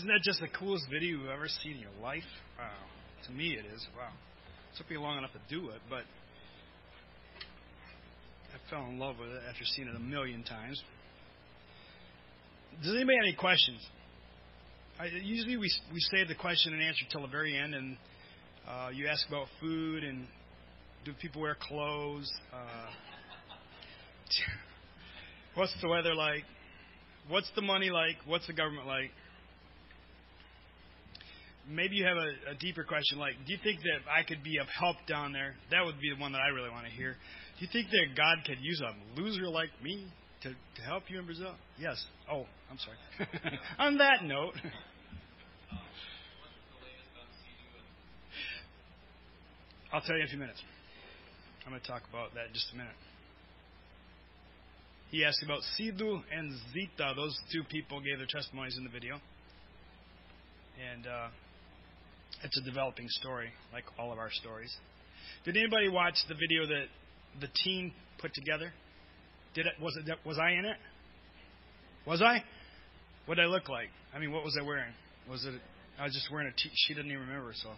Isn't that just the coolest video you've ever seen in your life? Wow. To me, it is. Wow. It took me long enough to do it, but I fell in love with it after seeing it a million times. Does anybody have any questions? I, usually we we save the question and answer till the very end, and uh, you ask about food and do people wear clothes? Uh, what's the weather like? What's the money like? What's the government like? Maybe you have a, a deeper question like, do you think that I could be of help down there? That would be the one that I really want to hear. Do you think that God could use a loser like me to, to help you in Brazil? Yes. Oh, I'm sorry. On that note. I'll tell you in a few minutes. I'm going to talk about that in just a minute. He asked about Sidu and Zita. Those two people gave their testimonies in the video. And uh, it's a developing story, like all of our stories. Did anybody watch the video that the team put together? Did it? Was it? Was I in it? Was I? What did I look like? I mean, what was I wearing? Was it? I was just wearing a t. She didn't even remember. So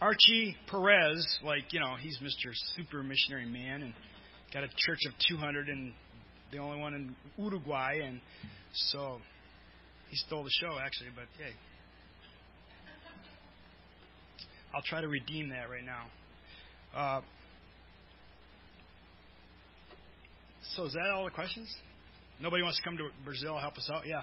Archie Perez, like you know, he's Mr. Super Missionary Man and got a church of 200 and the only one in Uruguay, and so he stole the show actually. But hey, I'll try to redeem that right now. Uh, so is that all the questions? Nobody wants to come to Brazil help us out? Yeah.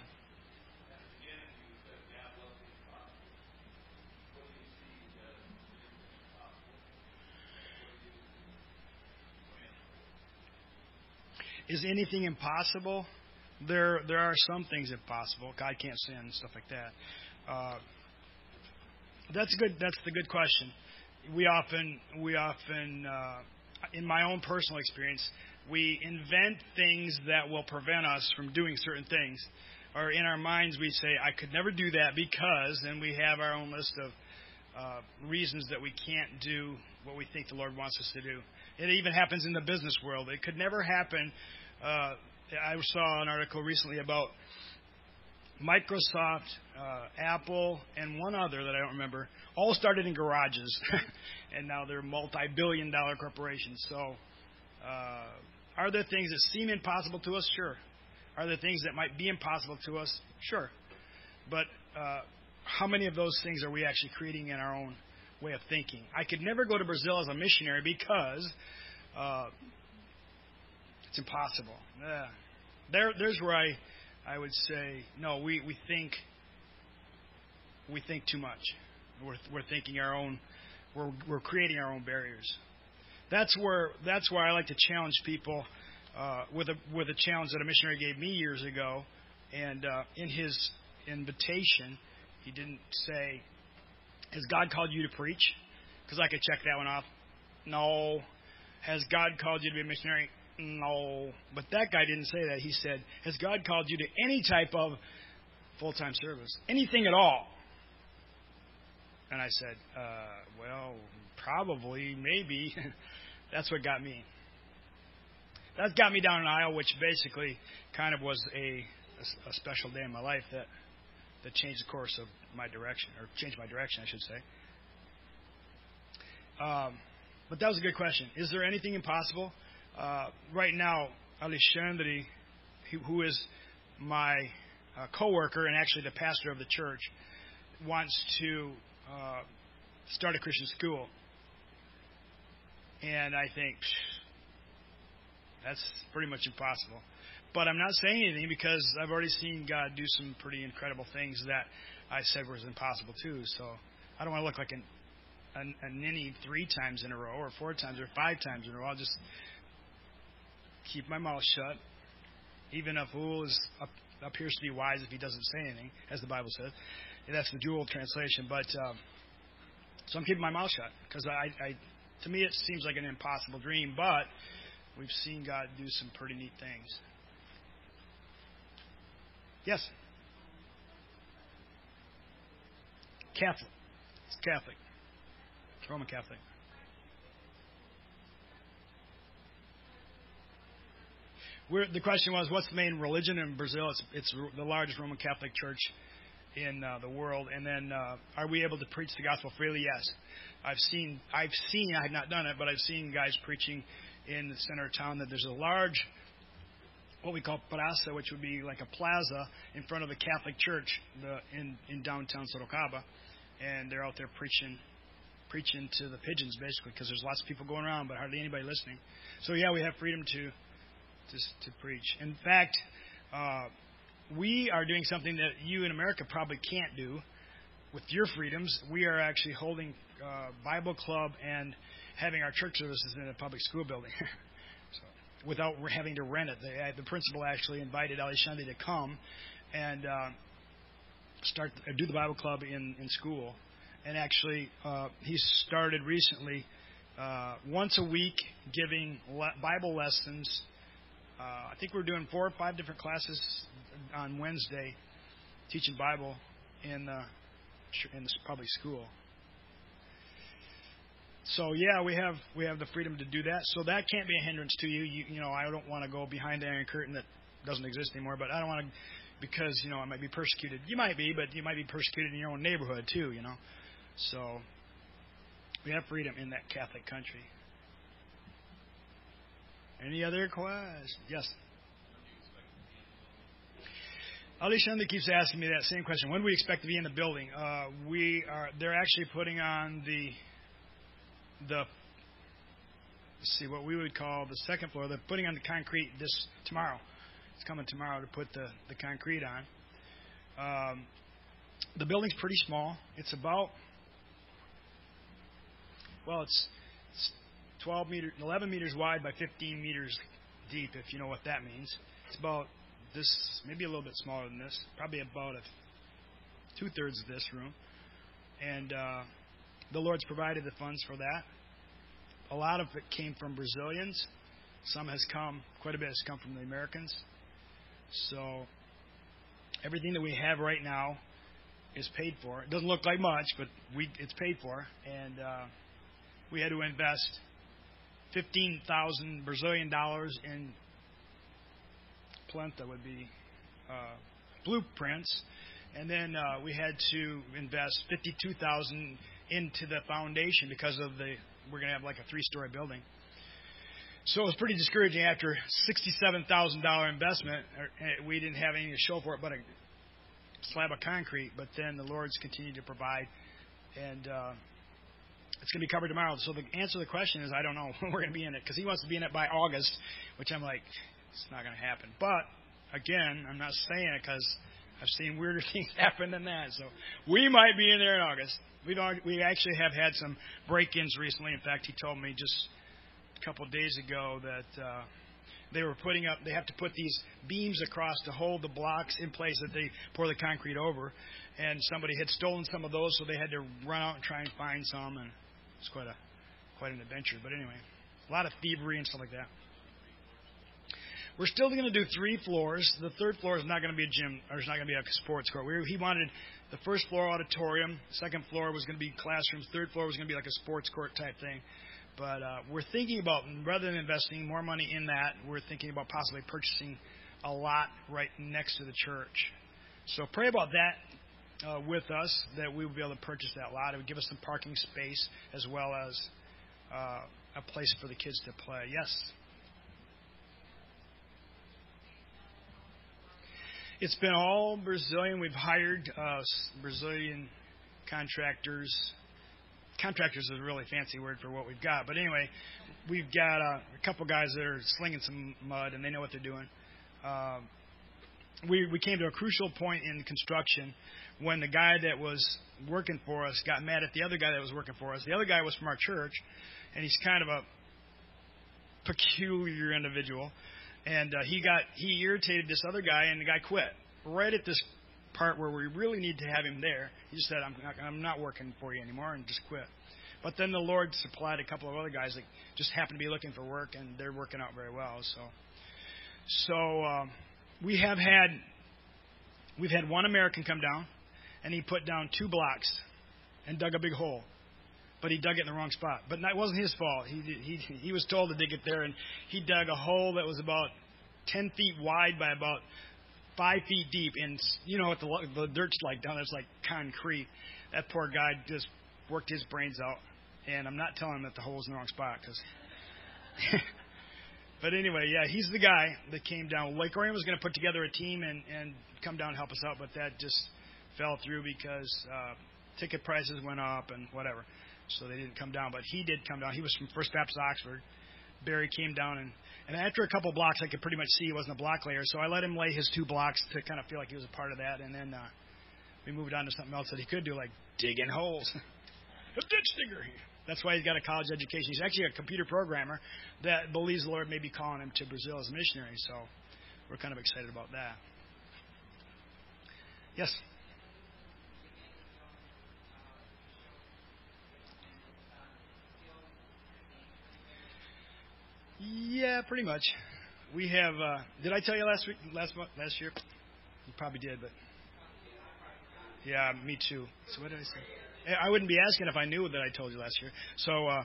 Is anything impossible? There, there are some things impossible. God can't sin, stuff like that. Uh, that's good. That's the good question. We often, we often, uh, in my own personal experience, we invent things that will prevent us from doing certain things. Or in our minds, we say, I could never do that because, and we have our own list of uh, reasons that we can't do what we think the Lord wants us to do. It even happens in the business world. It could never happen. Uh, I saw an article recently about Microsoft, uh, Apple, and one other that I don't remember, all started in garages, and now they're multi-billion dollar corporations. So, uh, are there things that seem impossible to us? Sure. Are there things that might be impossible to us? Sure. But uh, how many of those things are we actually creating in our own way of thinking? I could never go to Brazil as a missionary because uh, it's impossible. There, there's where I I would say no. We we think we think too much. We're we're thinking our own. We're we're creating our own barriers. That's where that's why I like to challenge people uh, with a with a challenge that a missionary gave me years ago, and uh, in his invitation, he didn't say, "Has God called you to preach?" Because I could check that one off. No. Has God called you to be a missionary? No. But that guy didn't say that. He said, Has God called you to any type of full time service? Anything at all? And I said, uh, Well, probably, maybe. That's what got me. That got me down an aisle, which basically kind of was a, a, a special day in my life that, that changed the course of my direction, or changed my direction, I should say. Um, but that was a good question. Is there anything impossible? Uh, right now, Alexandre, who is my uh, coworker and actually the pastor of the church, wants to uh, start a Christian school. And I think that's pretty much impossible. But I'm not saying anything because I've already seen God do some pretty incredible things that I said was impossible too. So I don't want to look like an, an, a ninny three times in a row or four times or five times in a row. I'll just keep my mouth shut. Even a fool is appears to be wise if he doesn't say anything, as the Bible says. That's the dual translation. But um, so I'm keeping my mouth shut because I, I, to me, it seems like an impossible dream. But we've seen God do some pretty neat things. Yes. Catholic. It's Catholic. Roman Catholic. We're, the question was, what's the main religion in Brazil? It's, it's the largest Roman Catholic church in uh, the world. And then, uh, are we able to preach the gospel freely? Yes. I've seen, I've seen, I have not done it, but I've seen guys preaching in the center of town that there's a large, what we call praça, which would be like a plaza in front of the Catholic Church the, in in downtown Sorocaba, and they're out there preaching, preaching to the pigeons basically, because there's lots of people going around, but hardly anybody listening. So yeah, we have freedom to to, to preach. In fact. Uh, we are doing something that you in America probably can't do with your freedoms. We are actually holding uh, Bible club and having our church services in a public school building. so, without having to rent it. The, uh, the principal actually invited Ali Shandi to come and uh, start uh, do the Bible club in, in school. And actually, uh, he started recently uh, once a week giving le- Bible lessons. Uh, I think we're doing four or five different classes on Wednesday teaching Bible in the in public school. So yeah, we have we have the freedom to do that. So that can't be a hindrance to you. You, you know, I don't want to go behind the iron curtain that doesn't exist anymore. But I don't want to because you know I might be persecuted. You might be, but you might be persecuted in your own neighborhood too. You know, so we have freedom in that Catholic country. Any other questions? Yes. Alexandre keeps asking me that same question. When do we expect to be in the building? Uh, we are. They're actually putting on the the see what we would call the second floor. They're putting on the concrete this tomorrow. It's coming tomorrow to put the the concrete on. Um, the building's pretty small. It's about well, it's 12 meters, 11 meters wide by 15 meters deep, if you know what that means. It's about this, maybe a little bit smaller than this, probably about two thirds of this room. And uh, the Lord's provided the funds for that. A lot of it came from Brazilians. Some has come, quite a bit has come from the Americans. So everything that we have right now is paid for. It doesn't look like much, but we it's paid for, and uh, we had to invest fifteen thousand Brazilian dollars in planta would be uh, blueprints, and then uh, we had to invest fifty-two thousand into the foundation because of the we're going to have like a three-story building. So it was pretty discouraging after sixty-seven thousand dollar investment. Uh, we didn't have anything to show for it but a slab of concrete. But then the Lord's continued to provide, and uh, it's going to be covered tomorrow. So the answer to the question is I don't know when we're going to be in it because he wants to be in it by August, which I'm like, it's not going to happen. But again, I'm not saying it because I've seen weirder things happen than that. So we might be in there in August. We don't. We actually have had some break-ins recently. In fact, he told me just a couple of days ago that uh, they were putting up. They have to put these beams across to hold the blocks in place that they pour the concrete over. And somebody had stolen some of those, so they had to run out and try and find some. And it's quite a quite an adventure. But anyway, a lot of thievery and stuff like that. We're still going to do three floors. The third floor is not going to be a gym, or it's not going to be a sports court. We, he wanted the first floor auditorium, second floor was going to be classrooms, third floor was going to be like a sports court type thing. But uh, we're thinking about rather than investing more money in that, we're thinking about possibly purchasing a lot right next to the church. So pray about that uh, with us that we would be able to purchase that lot. It would give us some parking space as well as uh, a place for the kids to play. Yes. It's been all Brazilian. We've hired uh, Brazilian contractors. Contractors is a really fancy word for what we've got. But anyway, we've got uh, a couple guys that are slinging some mud and they know what they're doing. Uh, we, we came to a crucial point in construction when the guy that was working for us got mad at the other guy that was working for us. The other guy was from our church, and he's kind of a peculiar individual and uh, he got he irritated this other guy, and the guy quit right at this part where we really need to have him there. He just said, "I'm not, I'm not working for you anymore," and just quit. But then the Lord supplied a couple of other guys that just happened to be looking for work, and they're working out very well. So, so um, we have had we've had one American come down, and he put down two blocks and dug a big hole but he dug it in the wrong spot. But that wasn't his fault. He he he was told to dig it there, and he dug a hole that was about 10 feet wide by about five feet deep, and you know what the the dirt's like down there. It's like concrete. That poor guy just worked his brains out, and I'm not telling him that the hole's in the wrong spot because. but anyway, yeah, he's the guy that came down. Lake Orion was going to put together a team and and come down and help us out, but that just fell through because uh, ticket prices went up and whatever, so they didn't come down. But he did come down. He was from First Baptist Oxford. Barry came down and and after a couple blocks, I could pretty much see he wasn't a block layer, so I let him lay his two blocks to kind of feel like he was a part of that, and then uh, we moved on to something else that he could do, like digging holes. a ditch digger. That's why he's got a college education. He's actually a computer programmer that believes the Lord may be calling him to Brazil as a missionary. So we're kind of excited about that. Yes. Yeah, pretty much. We have. Uh, did I tell you last week, last month, last year? You probably did, but yeah, me too. So what did I say? I wouldn't be asking if I knew that I told you last year. So uh,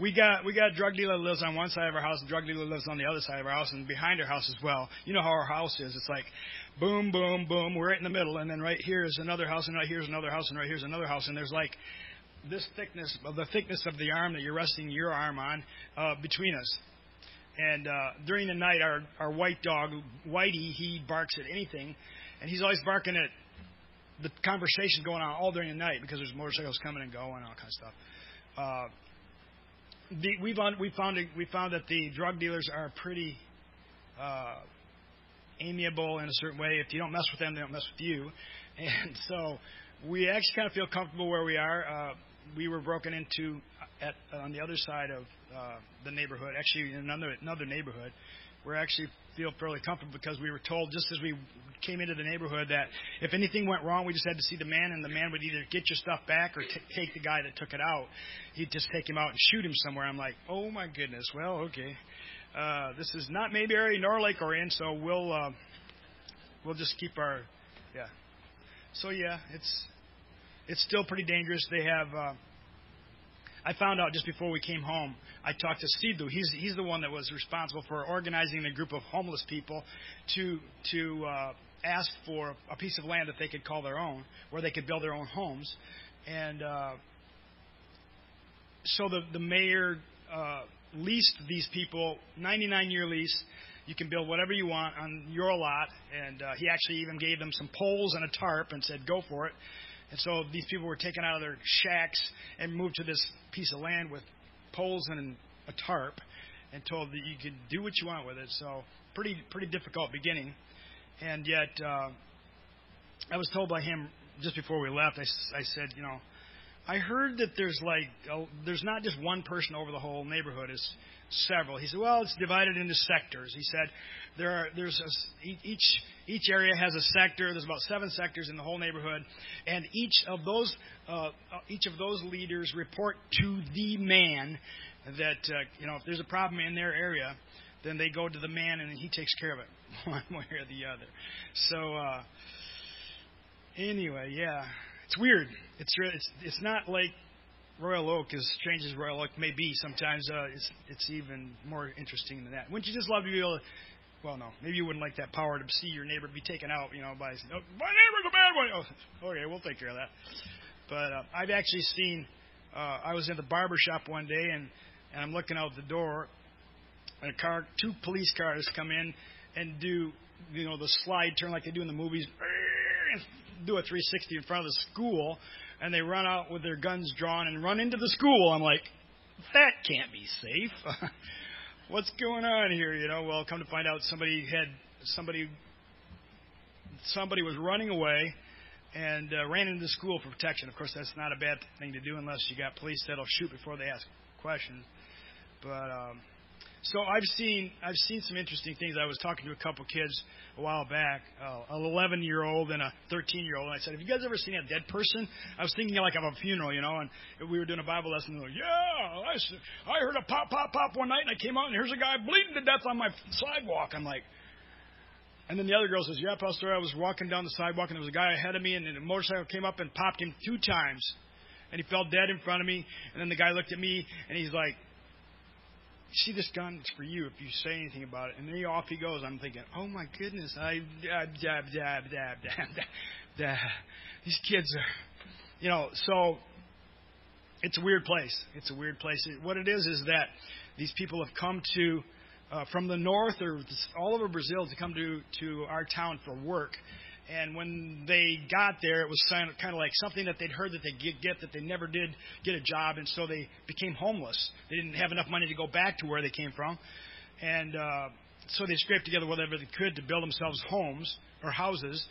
we got we got a drug dealer lives on one side of our house, and drug dealer lives on the other side of our house, and behind our house as well. You know how our house is. It's like boom, boom, boom. We're right in the middle, and then right here is another house, and right here's another house, and right here's another house, and there's like this thickness of the thickness of the arm that you're resting your arm on uh, between us. And uh, during the night, our our white dog Whitey, he barks at anything, and he's always barking at the conversation going on all during the night because there's motorcycles coming and going all kinds of stuff. Uh, the, we found we found we found that the drug dealers are pretty uh, amiable in a certain way. If you don't mess with them, they don't mess with you, and so we actually kind of feel comfortable where we are. Uh, we were broken into at on the other side of uh, the neighborhood, actually in another another neighborhood. We're actually feel fairly comfortable because we were told just as we came into the neighborhood that if anything went wrong, we just had to see the man, and the man would either get your stuff back or t- take the guy that took it out. He'd just take him out and shoot him somewhere. I'm like, oh my goodness. Well, okay. Uh, this is not Mayberry nor Lake Orion, so we'll uh, we'll just keep our yeah. So yeah, it's it's still pretty dangerous. They have. Uh, I found out just before we came home. I talked to Sidhu. He's he's the one that was responsible for organizing the group of homeless people to to uh, ask for a piece of land that they could call their own, where they could build their own homes, and uh, so the the mayor uh, leased these people 99 year lease. You can build whatever you want on your lot, and uh, he actually even gave them some poles and a tarp and said, "Go for it." And so these people were taken out of their shacks and moved to this piece of land with poles and a tarp and told that you could do what you want with it. So pretty pretty difficult beginning. And yet uh, I was told by him just before we left. I, I said, you know, I heard that there's like a, there's not just one person over the whole neighborhood. It's several. He said, well, it's divided into sectors. He said there are there's a, each each area has a sector. There's about seven sectors in the whole neighborhood, and each of those uh, each of those leaders report to the man that uh, you know if there's a problem in their area, then they go to the man and he takes care of it one way or the other. So uh, anyway, yeah, it's weird. It's it's it's not like Royal Oak, as strange as Royal Oak may be, sometimes uh, it's it's even more interesting than that. Wouldn't you just love to be able to? Well, no, maybe you wouldn't like that power to see your neighbor be taken out, you know, by oh, my neighbor's a bad one. Oh, okay, we'll take care of that. But uh, I've actually seen. Uh, I was in the barber shop one day, and and I'm looking out the door, and a car, two police cars come in and do, you know, the slide turn like they do in the movies, do a 360 in front of the school and they run out with their guns drawn and run into the school. I'm like, that can't be safe. What's going on here? You know, well, come to find out, somebody had somebody somebody was running away and uh, ran into the school for protection. Of course, that's not a bad thing to do unless you got police that'll shoot before they ask questions. But um, so I've seen I've seen some interesting things. I was talking to a couple kids a while back, uh, an 11 year old and a 13 year old, and I said, "Have you guys ever seen a dead person?" I was thinking like of a funeral, you know. And we were doing a Bible lesson. And they're like, "Yeah, I I heard a pop pop pop one night, and I came out, and here's a guy bleeding to death on my sidewalk." I'm like. And then the other girl says, "Yeah, Pastor, I was walking down the sidewalk, and there was a guy ahead of me, and a motorcycle came up and popped him two times, and he fell dead in front of me. And then the guy looked at me, and he's like, see this gun? It's for you if you say anything about it. And then off he goes. I'm thinking, oh my goodness, I dab dab dab dab dab dab. These kids are, you know. So it's a weird place. It's a weird place. What it is is that these people have come to uh, from the north or all over Brazil to come to to our town for work. And when they got there, it was kind of, like something that they'd heard that they get, get that they never did get a job, and so they became homeless. They didn't have enough money to go back to where they came from, and uh, so they scraped together whatever they could to build themselves homes or houses.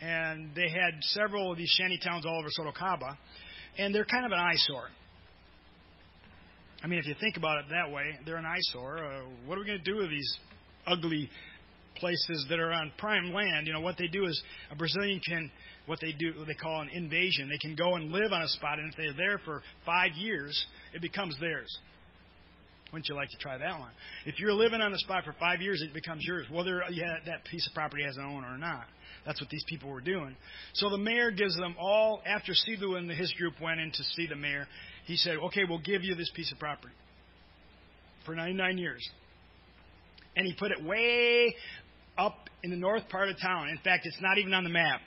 And they had several of these shanty towns all over Sorocaba, and they're kind of an eyesore. I mean, if you think about it that way, they're an eyesore. Uh, what are we going to do with these ugly places that are on prime land? You know, what they do is a Brazilian can, what they do, what they call an invasion. They can go and live on a spot, and if they're there for five years, it becomes theirs. Wouldn't you like to try that one? If you're living on a spot for five years, it becomes yours, whether yeah, that piece of property has an owner or not. That's what these people were doing. So the mayor gives them all, after Sidu and his group went in to see the mayor, he said, okay, we'll give you this piece of property for 99 years. And he put it way up in the north part of town. In fact, it's not even on the map.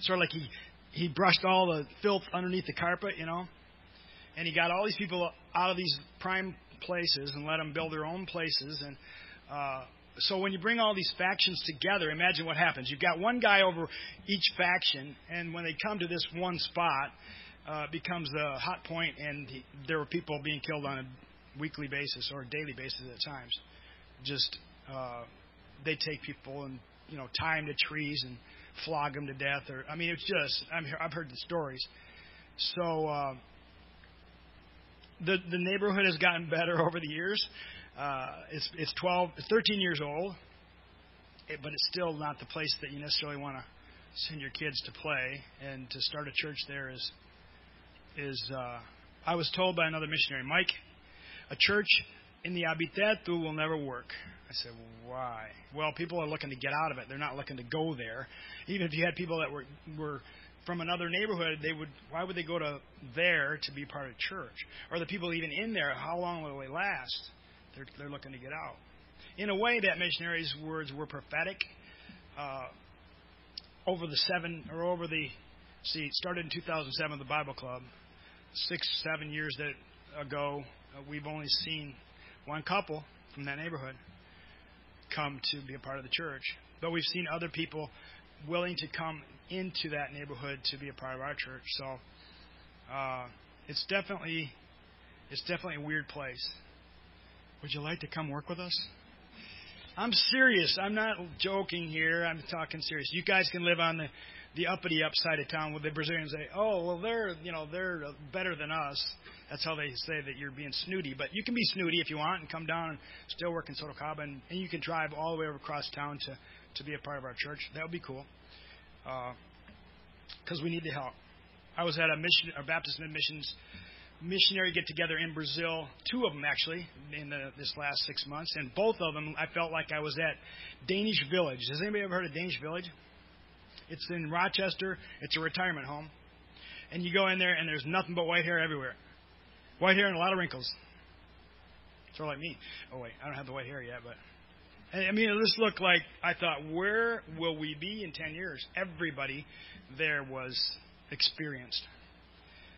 Sort of like he, he brushed all the filth underneath the carpet, you know. And he got all these people out of these prime places and let them build their own places. And uh, so when you bring all these factions together, imagine what happens. You've got one guy over each faction, and when they come to this one spot, uh, becomes the hot point, and he, there were people being killed on a weekly basis or daily basis at times. Just uh, they take people and you know tie them to trees and flog them to death, or I mean, it's just I'm, I've heard the stories. So uh, the the neighborhood has gotten better over the years. Uh, it's it's 12, 13 years old, it, but it's still not the place that you necessarily want to send your kids to play. And to start a church there is is uh, I was told by another missionary, Mike, a church in the Habiteto will never work. I said, why? Well, people are looking to get out of it. They're not looking to go there. Even if you had people that were were from another neighborhood, they would why would they go to there to be part of church? Or the people even in there, how long will they last? They're they're looking to get out. In a way, that missionary's words were prophetic. Uh, over the seven or over the see, it started in 2007, the Bible Club six, seven years that ago, uh, we've only seen one couple from that neighborhood come to be a part of the church. But we've seen other people willing to come into that neighborhood to be a part of our church. So uh, it's definitely it's definitely a weird place. Would you like to come work with us? I'm serious. I'm not joking here. I'm talking serious. You guys can live on the the uppity upside of town where the Brazilians say, "Oh, well, they're you know they're better than us." That's how they say that you're being snooty. But you can be snooty if you want and come down and still work in Sorocaba, and, and you can drive all the way over across town to to be a part of our church. That would be cool, because uh, we need the help. I was at a mission, a Baptist missions missionary get together in Brazil, two of them actually, in the, this last six months, and both of them I felt like I was at Danish Village. Has anybody ever heard of Danish Village? It's in Rochester. It's a retirement home. And you go in there, and there's nothing but white hair everywhere. White hair and a lot of wrinkles. Sort of like me. Oh, wait, I don't have the white hair yet, but. I mean, it just looked like I thought, where will we be in 10 years? Everybody there was experienced.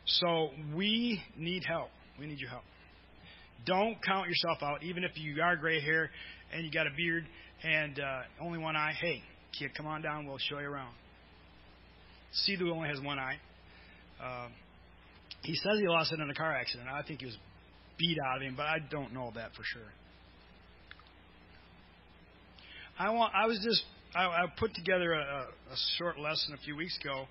So we need help. We need your help. Don't count yourself out, even if you are gray hair and you got a beard and uh, only one eye. Hey, Kid, come on down. We'll show you around. Sidu only has one eye. Uh, he says he lost it in a car accident. I think he was beat out of him, but I don't know that for sure. I want. I was just. I, I put together a, a short lesson a few weeks ago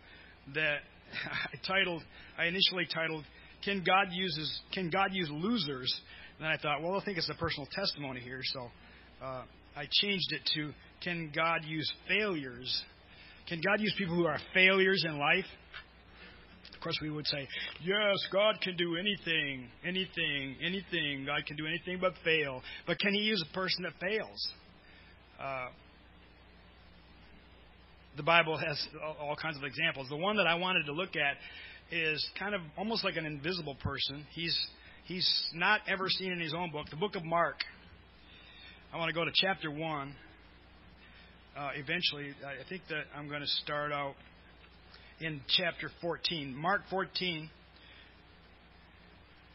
that I titled. I initially titled, "Can God uses Can God use losers?" And then I thought, well, I think it's a personal testimony here, so uh, I changed it to can God use failures? Can God use people who are failures in life? Of course, we would say, yes, God can do anything, anything, anything. God can do anything but fail. But can He use a person that fails? Uh, the Bible has all kinds of examples. The one that I wanted to look at is kind of almost like an invisible person. He's he's not ever seen in his own book. The book of Mark. I want to go to chapter 1. Uh, eventually, I think that I'm going to start out in chapter 14. Mark 14.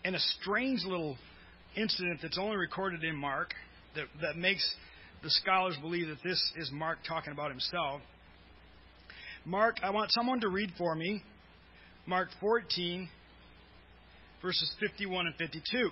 And a strange little incident that's only recorded in Mark that, that makes the scholars believe that this is Mark talking about himself. Mark, I want someone to read for me Mark 14, verses 51 and 52.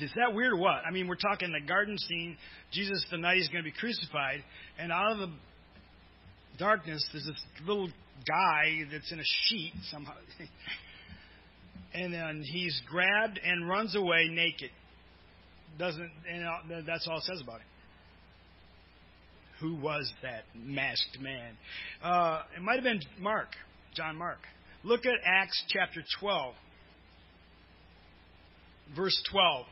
Is that weird or what? I mean, we're talking the garden scene. Jesus, the night he's going to be crucified, and out of the darkness, there's this little guy that's in a sheet somehow. and then he's grabbed and runs away naked. Doesn't, and that's all it says about him. Who was that masked man? Uh, it might have been Mark, John Mark. Look at Acts chapter 12, verse 12.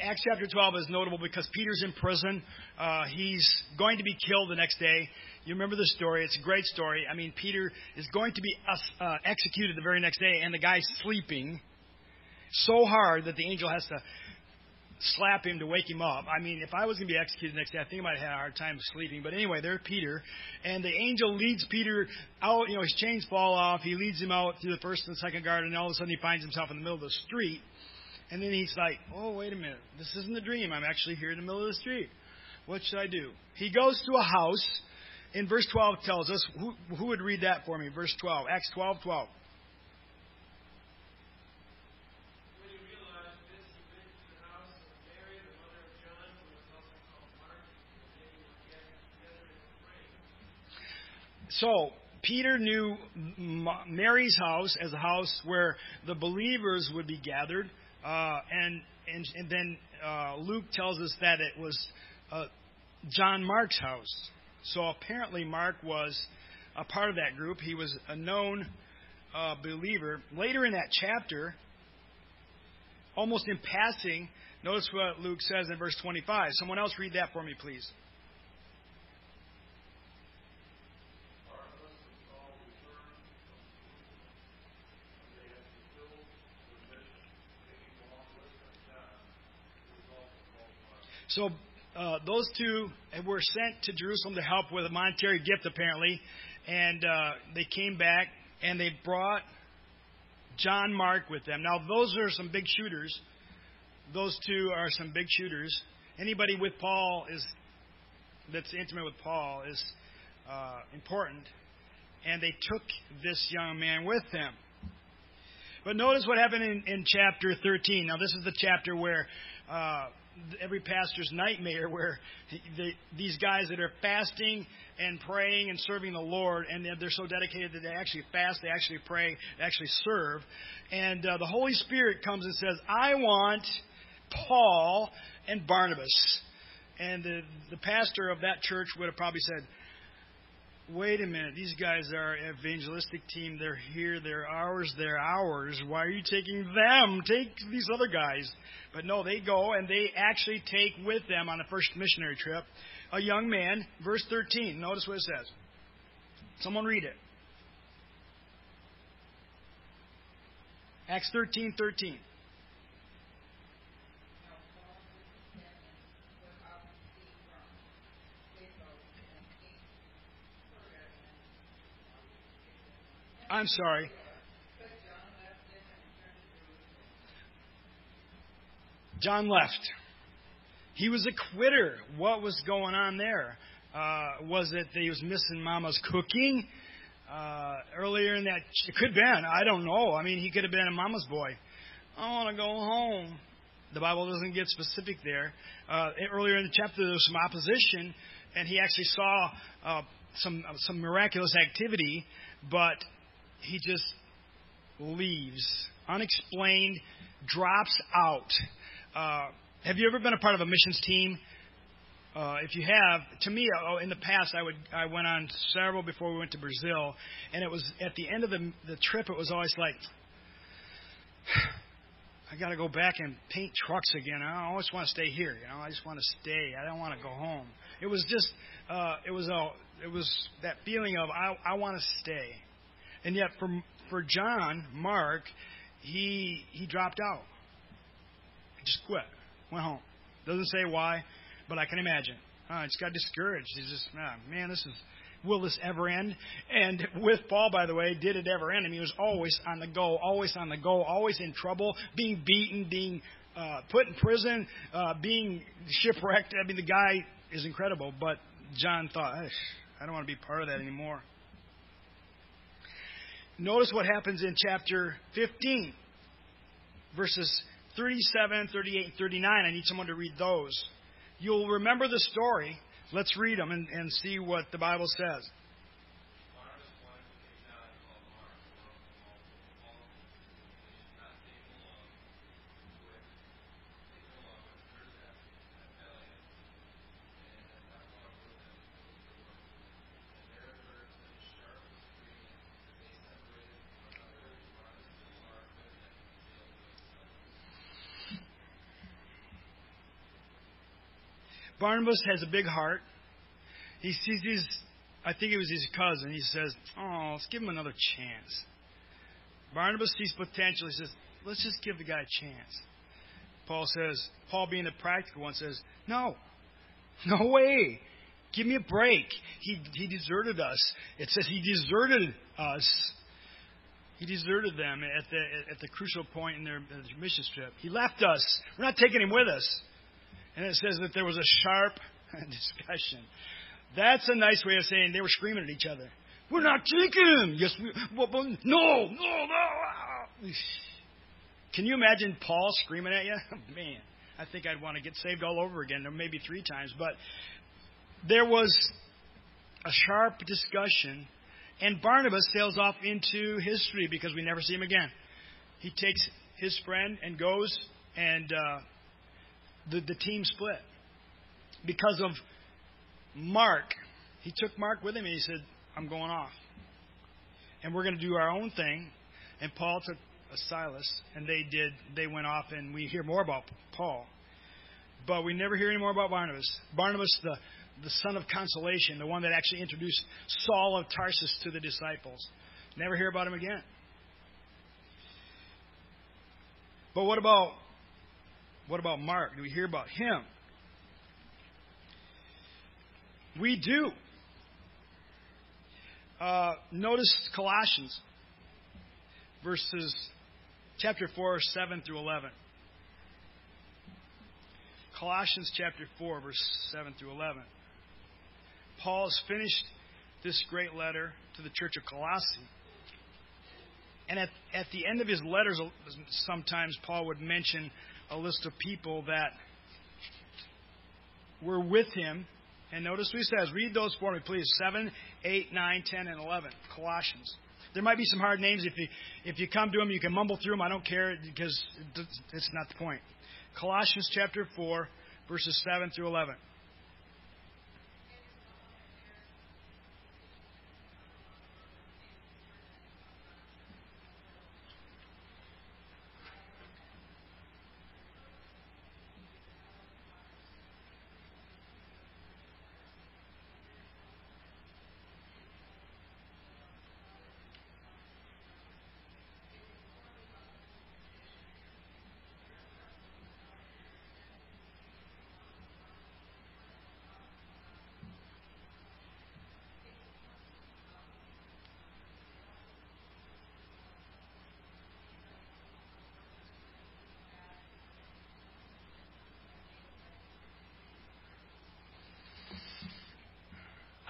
Acts chapter 12 is notable because Peter's in prison. Uh, he's going to be killed the next day. You remember the story. It's a great story. I mean, Peter is going to be uh, executed the very next day, and the guy's sleeping so hard that the angel has to slap him to wake him up. I mean, if I was going to be executed the next day, I think I might have had a hard time sleeping. But anyway, there's Peter, and the angel leads Peter out. You know, his chains fall off. He leads him out through the first and second guard, and all of a sudden he finds himself in the middle of the street. And then he's like, oh, wait a minute. This isn't a dream. I'm actually here in the middle of the street. What should I do? He goes to a house. In verse 12 tells us, who, who would read that for me? Verse 12. Acts 12, 12. So, Peter knew Mary's house as a house where the believers would be gathered. Uh, and, and, and then uh, Luke tells us that it was uh, John Mark's house. So apparently, Mark was a part of that group. He was a known uh, believer. Later in that chapter, almost in passing, notice what Luke says in verse 25. Someone else read that for me, please. So uh, those two were sent to Jerusalem to help with a monetary gift, apparently, and uh, they came back and they brought John Mark with them. Now, those are some big shooters. Those two are some big shooters. Anybody with Paul is that's intimate with Paul is uh, important, and they took this young man with them. But notice what happened in, in chapter 13. Now, this is the chapter where uh, every pastor's nightmare where the, these guys that are fasting and praying and serving the Lord, and they're, they're so dedicated that they actually fast, they actually pray, they actually serve. And uh, the Holy Spirit comes and says, I want Paul and Barnabas. And the, the pastor of that church would have probably said, wait a minute, these guys are evangelistic team. They're here. They're ours. They're ours. Why are you taking them? Take these other guys. But no, they go and they actually take with them on the first missionary trip a young man. Verse 13. Notice what it says. Someone read it. Acts 13 13. I'm sorry. John left. He was a quitter. What was going on there? Uh, was it that he was missing Mama's cooking? Uh, earlier in that, it could have been. I don't know. I mean, he could have been a mama's boy. I want to go home. The Bible doesn't get specific there. Uh, earlier in the chapter, there was some opposition, and he actually saw uh, some some miraculous activity, but he just leaves, unexplained, drops out. Uh, have you ever been a part of a missions team? Uh, if you have, to me, uh, in the past, I would I went on several before we went to Brazil, and it was at the end of the the trip, it was always like, I got to go back and paint trucks again. I always want to stay here. You know, I just want to stay. I don't want to go home. It was just, uh, it was a, it was that feeling of I, I want to stay. And yet, for for John, Mark, he he dropped out. He just quit, went home. Doesn't say why, but I can imagine. Uh, just got discouraged. He's just, ah, man, this is will this ever end? And with Paul, by the way, did it ever end? I mean, he was always on the go, always on the go, always in trouble, being beaten, being uh, put in prison, uh, being shipwrecked. I mean, the guy is incredible. But John thought, I don't want to be part of that anymore. Notice what happens in chapter 15, verses 37, 38, and 39. I need someone to read those. You'll remember the story Let's read them and, and see what the Bible says. Barnabas has a big heart. He sees his, I think it was his cousin. He says, Oh, let's give him another chance. Barnabas sees potential. He says, Let's just give the guy a chance. Paul says, Paul being the practical one says, No, no way. Give me a break. He, he deserted us. It says he deserted us. He deserted them at the, at the crucial point in their, their mission trip. He left us. We're not taking him with us. And it says that there was a sharp discussion. That's a nice way of saying they were screaming at each other. We're not him. Yes, we. Well, no, no, no. Can you imagine Paul screaming at you? Man, I think I'd want to get saved all over again, or maybe three times. But there was a sharp discussion, and Barnabas sails off into history because we never see him again. He takes his friend and goes, and uh, the, the team split because of Mark. He took Mark with him and he said, I'm going off. And we're going to do our own thing. And Paul took uh, Silas and they did, they went off and we hear more about Paul. But we never hear any more about Barnabas. Barnabas, the, the son of consolation, the one that actually introduced Saul of Tarsus to the disciples. Never hear about him again. But what about what about Mark? Do we hear about him? We do. Uh, notice Colossians, verses chapter 4, 7 through 11. Colossians chapter 4, verse 7 through 11. Paul has finished this great letter to the church of Colossae. And at, at the end of his letters, sometimes Paul would mention a list of people that were with him. And notice what he says. Read those for me, please. 7, 8, 9, 10, and 11. Colossians. There might be some hard names. If you, if you come to them, you can mumble through them. I don't care because it's not the point. Colossians chapter 4, verses 7 through 11.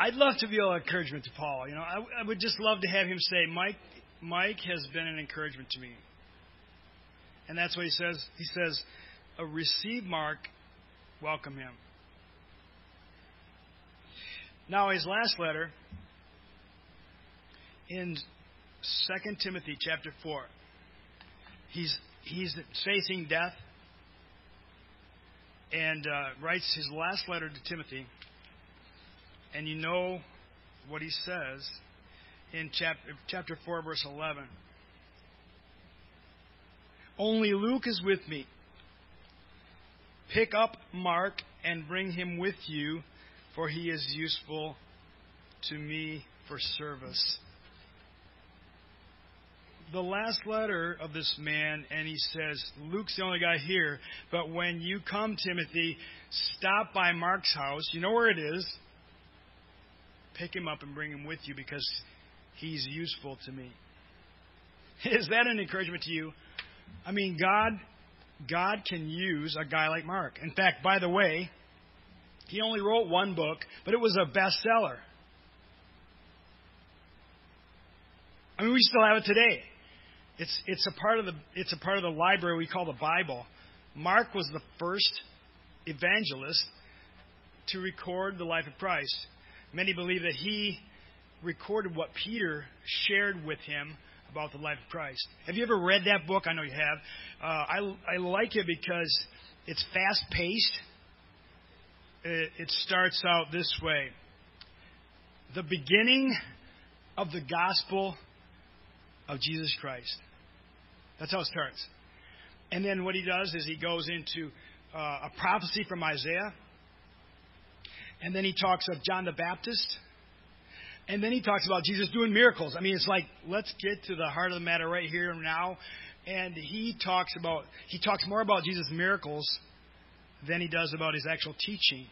I'd love to be an encouragement to Paul. You know, I, I would just love to have him say, Mike, Mike has been an encouragement to me. And that's what he says. He says, a receive Mark, welcome him. Now, his last letter in 2 Timothy chapter 4, he's, he's facing death and uh, writes his last letter to Timothy. And you know what he says in chapter, chapter 4, verse 11. Only Luke is with me. Pick up Mark and bring him with you, for he is useful to me for service. The last letter of this man, and he says, Luke's the only guy here, but when you come, Timothy, stop by Mark's house. You know where it is. Pick him up and bring him with you because he's useful to me. Is that an encouragement to you? I mean, God God can use a guy like Mark. In fact, by the way, he only wrote one book, but it was a bestseller. I mean, we still have it today. It's it's a part of the it's a part of the library we call the Bible. Mark was the first evangelist to record the life of Christ. Many believe that he recorded what Peter shared with him about the life of Christ. Have you ever read that book? I know you have. Uh, I, I like it because it's fast paced. It, it starts out this way The beginning of the gospel of Jesus Christ. That's how it starts. And then what he does is he goes into uh, a prophecy from Isaiah. And then he talks of John the Baptist. And then he talks about Jesus doing miracles. I mean, it's like, let's get to the heart of the matter right here and now. And he talks about, he talks more about Jesus' miracles than he does about his actual teaching.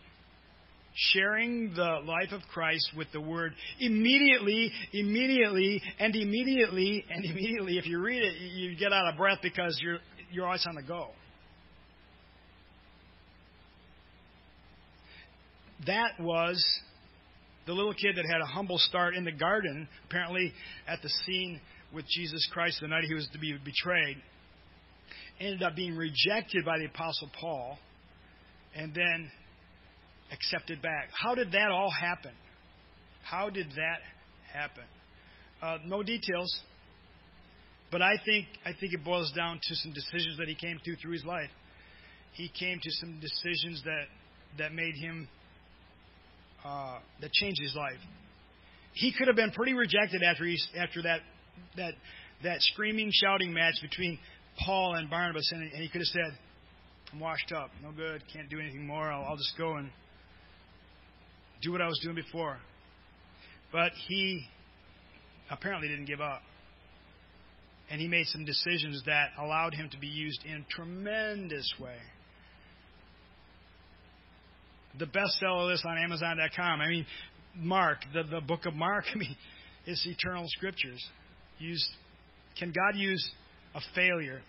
Sharing the life of Christ with the word immediately, immediately, and immediately, and immediately. If you read it, you get out of breath because you're, you're always on the go. That was the little kid that had a humble start in the garden, apparently at the scene with Jesus Christ the night he was to be betrayed, ended up being rejected by the Apostle Paul and then accepted back. How did that all happen? How did that happen? Uh, no details, but I think I think it boils down to some decisions that he came to through his life. He came to some decisions that that made him uh, that changed his life. He could have been pretty rejected after he, after that that that screaming, shouting match between Paul and Barnabas, and, and he could have said, "I'm washed up, no good, can't do anything more. I'll, I'll just go and do what I was doing before." But he apparently didn't give up. And he made some decisions that allowed him to be used in tremendous way the bestseller list on Amazon.com. I mean, Mark, the, the book of Mark, I mean, it's eternal scriptures. Used, can God use a failure?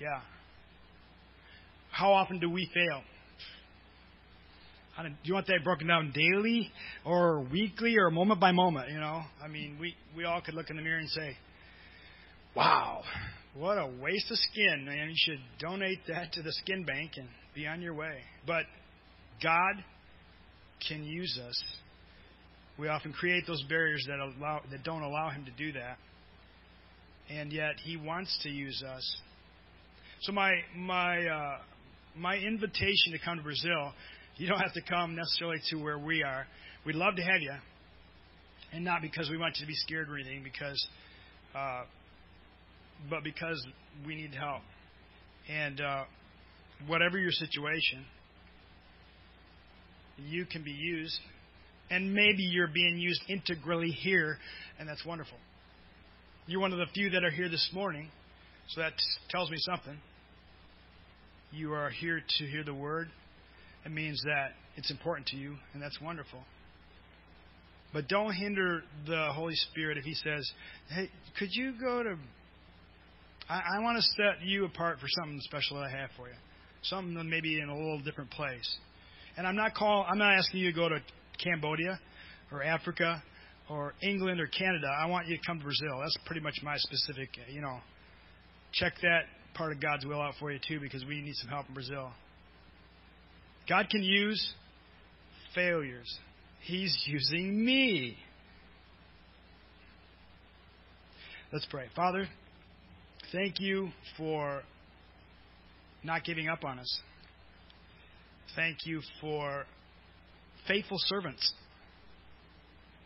Yeah. How often do we fail? do you want that broken down daily or weekly or moment by moment? You know, I mean, we we all could look in the mirror and say, "Wow, what a waste of skin, man! You should donate that to the skin bank and be on your way." But God can use us. We often create those barriers that allow that don't allow him to do that. And yet he wants to use us. So my my uh, my invitation to come to Brazil, you don't have to come necessarily to where we are. We'd love to have you, and not because we want you to be scared or anything, because, uh, but because we need help. And uh, whatever your situation, you can be used. And maybe you're being used integrally here, and that's wonderful. You're one of the few that are here this morning, so that tells me something. You are here to hear the word. It means that it's important to you, and that's wonderful. But don't hinder the Holy Spirit if He says, Hey, could you go to. I, I want to set you apart for something special that I have for you. Something maybe in a little different place. And I'm not call, I'm not asking you to go to Cambodia or Africa or England or Canada. I want you to come to Brazil. That's pretty much my specific, uh, you know. Check that part of God's will out for you too because we need some help in Brazil. God can use failures. He's using me. Let's pray. Father, thank you for not giving up on us thank you for faithful servants.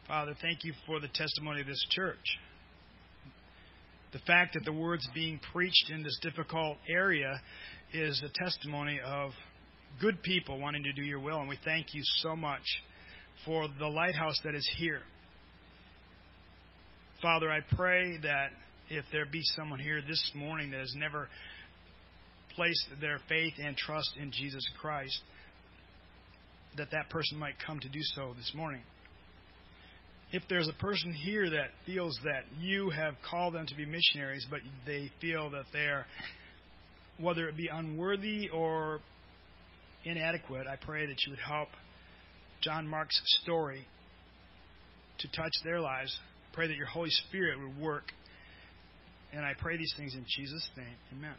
Father, thank you for the testimony of this church. The fact that the word's being preached in this difficult area is a testimony of good people wanting to do your will, and we thank you so much for the lighthouse that is here. Father, I pray that if there be someone here this morning that has never placed their faith and trust in Jesus Christ, that that person might come to do so this morning. If there's a person here that feels that you have called them to be missionaries, but they feel that they're, whether it be unworthy or inadequate, I pray that you would help John Mark's story to touch their lives. Pray that your Holy Spirit would work. And I pray these things in Jesus' name. Amen.